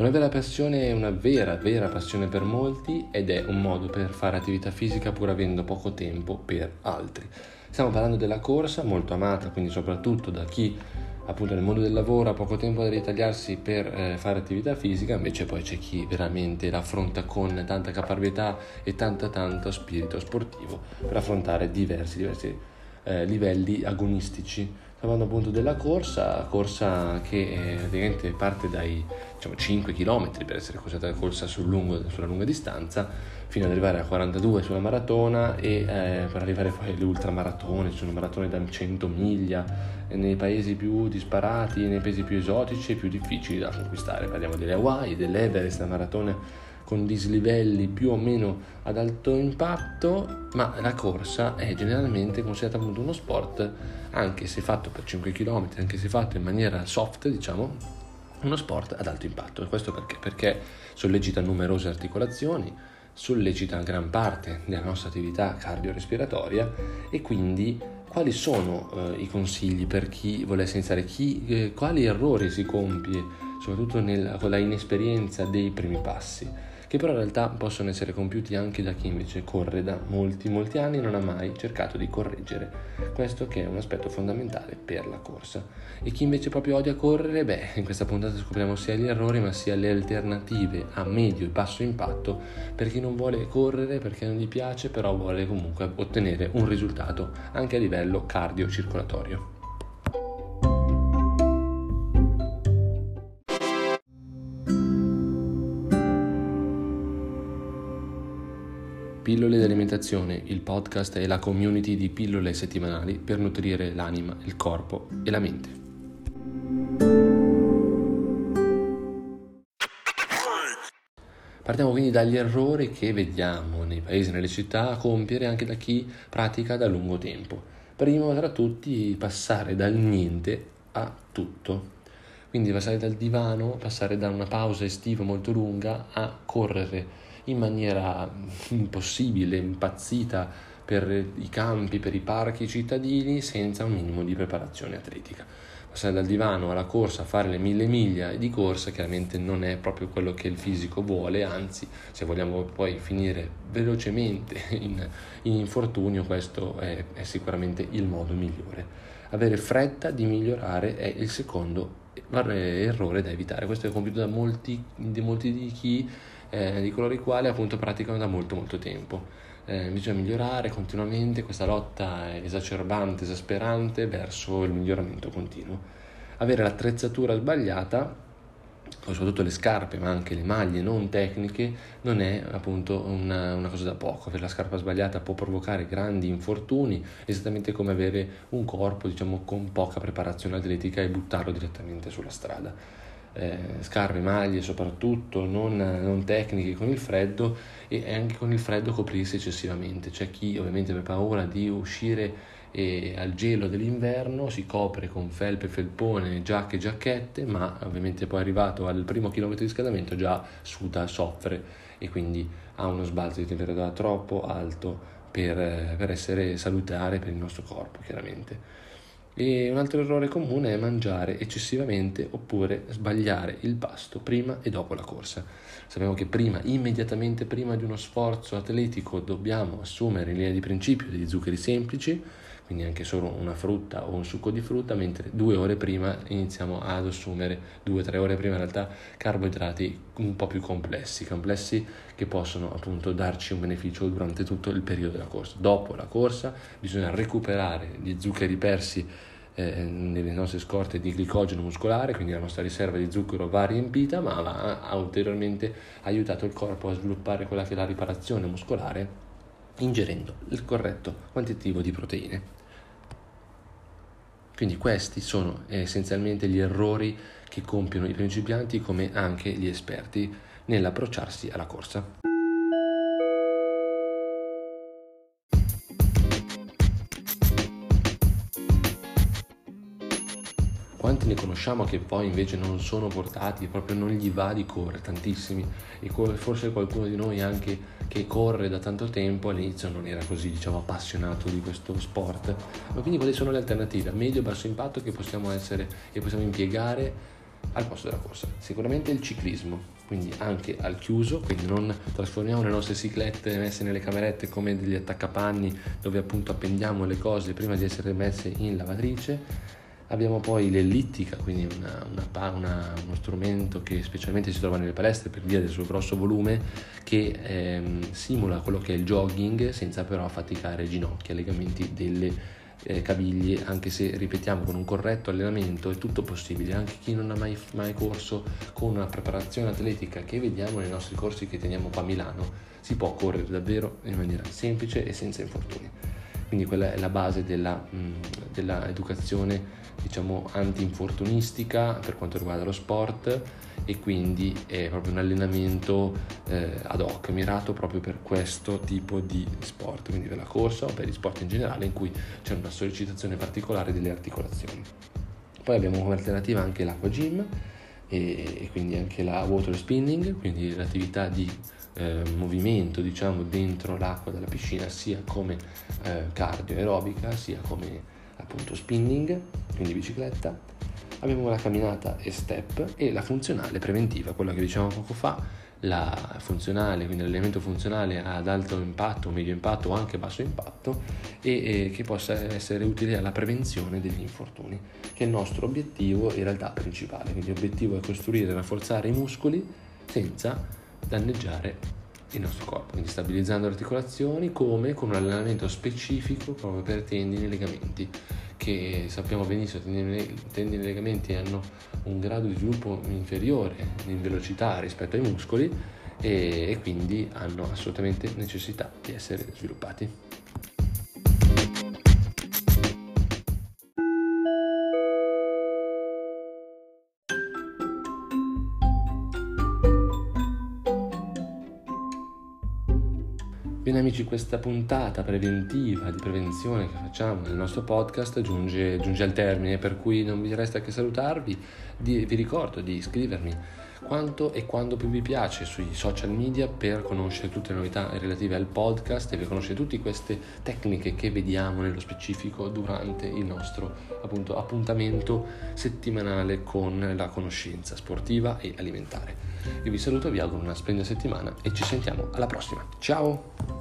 È una vera passione, una vera, vera passione per molti ed è un modo per fare attività fisica pur avendo poco tempo per altri. Stiamo parlando della corsa, molto amata, quindi soprattutto da chi appunto nel mondo del lavoro ha poco tempo da ritagliarsi per eh, fare attività fisica, invece poi c'è chi veramente l'affronta con tanta caparbietà e tanta tanto spirito sportivo per affrontare diversi, diversi eh, livelli agonistici parlando appunto della corsa, corsa che praticamente parte dai diciamo, 5 km per essere considerata corsa sul lungo, sulla lunga distanza fino ad arrivare a 42 sulla maratona e eh, per arrivare poi alle ultramaratone, ci sono maratone da 100 miglia nei paesi più disparati, nei paesi più esotici e più difficili da conquistare. Parliamo delle Hawaii, dell'Everest, la maratona con dislivelli più o meno ad alto impatto, ma la corsa è generalmente considerata appunto uno sport, anche se fatto per 5 km, anche se fatto in maniera soft, diciamo, uno sport ad alto impatto. E questo perché? Perché sollecita numerose articolazioni, sollecita gran parte della nostra attività cardiorespiratoria e quindi quali sono eh, i consigli per chi volesse iniziare, chi, eh, quali errori si compie, soprattutto nel, con la inesperienza dei primi passi che però in realtà possono essere compiuti anche da chi invece corre da molti molti anni e non ha mai cercato di correggere questo che è un aspetto fondamentale per la corsa. E chi invece proprio odia correre, beh, in questa puntata scopriamo sia gli errori ma sia le alternative a medio e basso impatto per chi non vuole correre perché non gli piace, però vuole comunque ottenere un risultato anche a livello cardiocircolatorio. Pillole di alimentazione, il podcast è la community di pillole settimanali per nutrire l'anima, il corpo e la mente. Partiamo quindi dagli errori che vediamo nei paesi e nelle città compiere anche da chi pratica da lungo tempo. Primo tra tutti passare dal niente a tutto. Quindi passare dal divano, passare da una pausa estiva molto lunga a correre in maniera impossibile, impazzita per i campi, per i parchi cittadini senza un minimo di preparazione atletica. Passare dal divano alla corsa, fare le mille miglia di corsa chiaramente non è proprio quello che il fisico vuole, anzi se vogliamo poi finire velocemente in, in infortunio questo è, è sicuramente il modo migliore. Avere fretta di migliorare è il secondo errore da evitare. Questo è compiuto da molti, di molti di chi eh, di coloro i quali appunto praticano da molto molto tempo. Eh, bisogna migliorare continuamente questa lotta esacerbante, esasperante verso il miglioramento continuo. Avere l'attrezzatura sbagliata soprattutto le scarpe, ma anche le maglie non tecniche, non è appunto una, una, cosa da poco. Avere la scarpa sbagliata può provocare grandi infortuni, esattamente come avere un corpo, diciamo, con poca preparazione atletica e buttarlo direttamente sulla strada eh, scarpe, maglie soprattutto, non, non, tecniche con il freddo e anche con il freddo coprirsi eccessivamente. C'è chi ovviamente per paura di uscire eh, al gelo dell'inverno si copre con felpe, felpone, giacche, giacchette, ma ovviamente poi arrivato al primo chilometro di scaldamento già suda, soffre e quindi ha uno sbalzo di temperatura troppo alto per, per essere salutare per il nostro corpo chiaramente. E un altro errore comune è mangiare eccessivamente oppure sbagliare il pasto prima e dopo la corsa. Sappiamo che prima, immediatamente prima di uno sforzo atletico, dobbiamo assumere in linea di principio degli zuccheri semplici, quindi anche solo una frutta o un succo di frutta, mentre due ore prima iniziamo ad assumere, due o tre ore prima in realtà, carboidrati un po' più complessi, complessi che possono appunto darci un beneficio durante tutto il periodo della corsa. Dopo la corsa bisogna recuperare gli zuccheri persi eh, nelle nostre scorte di glicogeno muscolare, quindi la nostra riserva di zucchero va riempita, ma va, ha ulteriormente aiutato il corpo a sviluppare quella che è la riparazione muscolare ingerendo il corretto quantitativo di proteine. Quindi questi sono essenzialmente gli errori che compiono i principianti come anche gli esperti nell'approcciarsi alla corsa. Quanti ne conosciamo che poi invece non sono portati, proprio non gli va di correre, tantissimi, e forse qualcuno di noi anche che corre da tanto tempo all'inizio non era così diciamo appassionato di questo sport. Ma quindi quali sono le alternative a medio e basso impatto che possiamo essere e possiamo impiegare al posto della corsa. Sicuramente il ciclismo, quindi anche al chiuso, quindi non trasformiamo le nostre ciclette messe nelle camerette come degli attaccapanni dove appunto appendiamo le cose prima di essere messe in lavatrice. Abbiamo poi l'ellittica, quindi una, una, una, uno strumento che specialmente si trova nelle palestre per via del suo grosso volume, che ehm, simula quello che è il jogging senza però affaticare ginocchia, legamenti delle eh, caviglie, anche se ripetiamo con un corretto allenamento è tutto possibile, anche chi non ha mai, mai corso con una preparazione atletica che vediamo nei nostri corsi che teniamo qua a Milano, si può correre davvero in maniera semplice e senza infortuni. Quindi quella è la base della, della educazione diciamo anti-infortunistica per quanto riguarda lo sport e quindi è proprio un allenamento eh, ad hoc mirato proprio per questo tipo di sport, quindi per la corsa o per gli sport in generale in cui c'è una sollecitazione particolare delle articolazioni. Poi abbiamo come alternativa anche l'acqua gym e, e quindi anche la water spinning, quindi l'attività di eh, movimento diciamo dentro l'acqua della piscina sia come eh, cardio aerobica sia come appunto spinning quindi bicicletta abbiamo la camminata e step e la funzionale preventiva, quella che dicevamo poco fa, la funzionale, quindi l'elemento funzionale ad alto impatto, medio impatto o anche basso impatto e, e che possa essere utile alla prevenzione degli infortuni, che è il nostro obiettivo in realtà principale. Quindi l'obiettivo è costruire e rafforzare i muscoli senza danneggiare il nostro corpo, quindi stabilizzando le articolazioni come con un allenamento specifico proprio per tendini e legamenti che sappiamo benissimo tendini e legamenti hanno un grado di sviluppo inferiore in velocità rispetto ai muscoli e, e quindi hanno assolutamente necessità di essere sviluppati. Bene amici, questa puntata preventiva di prevenzione che facciamo nel nostro podcast giunge, giunge al termine, per cui non vi resta che salutarvi. Di, vi ricordo di iscrivermi quanto e quando più vi piace sui social media per conoscere tutte le novità relative al podcast e per conoscere tutte queste tecniche che vediamo nello specifico durante il nostro appunto, appuntamento settimanale con la conoscenza sportiva e alimentare. Io vi saluto, vi auguro una splendida settimana e ci sentiamo alla prossima. Ciao!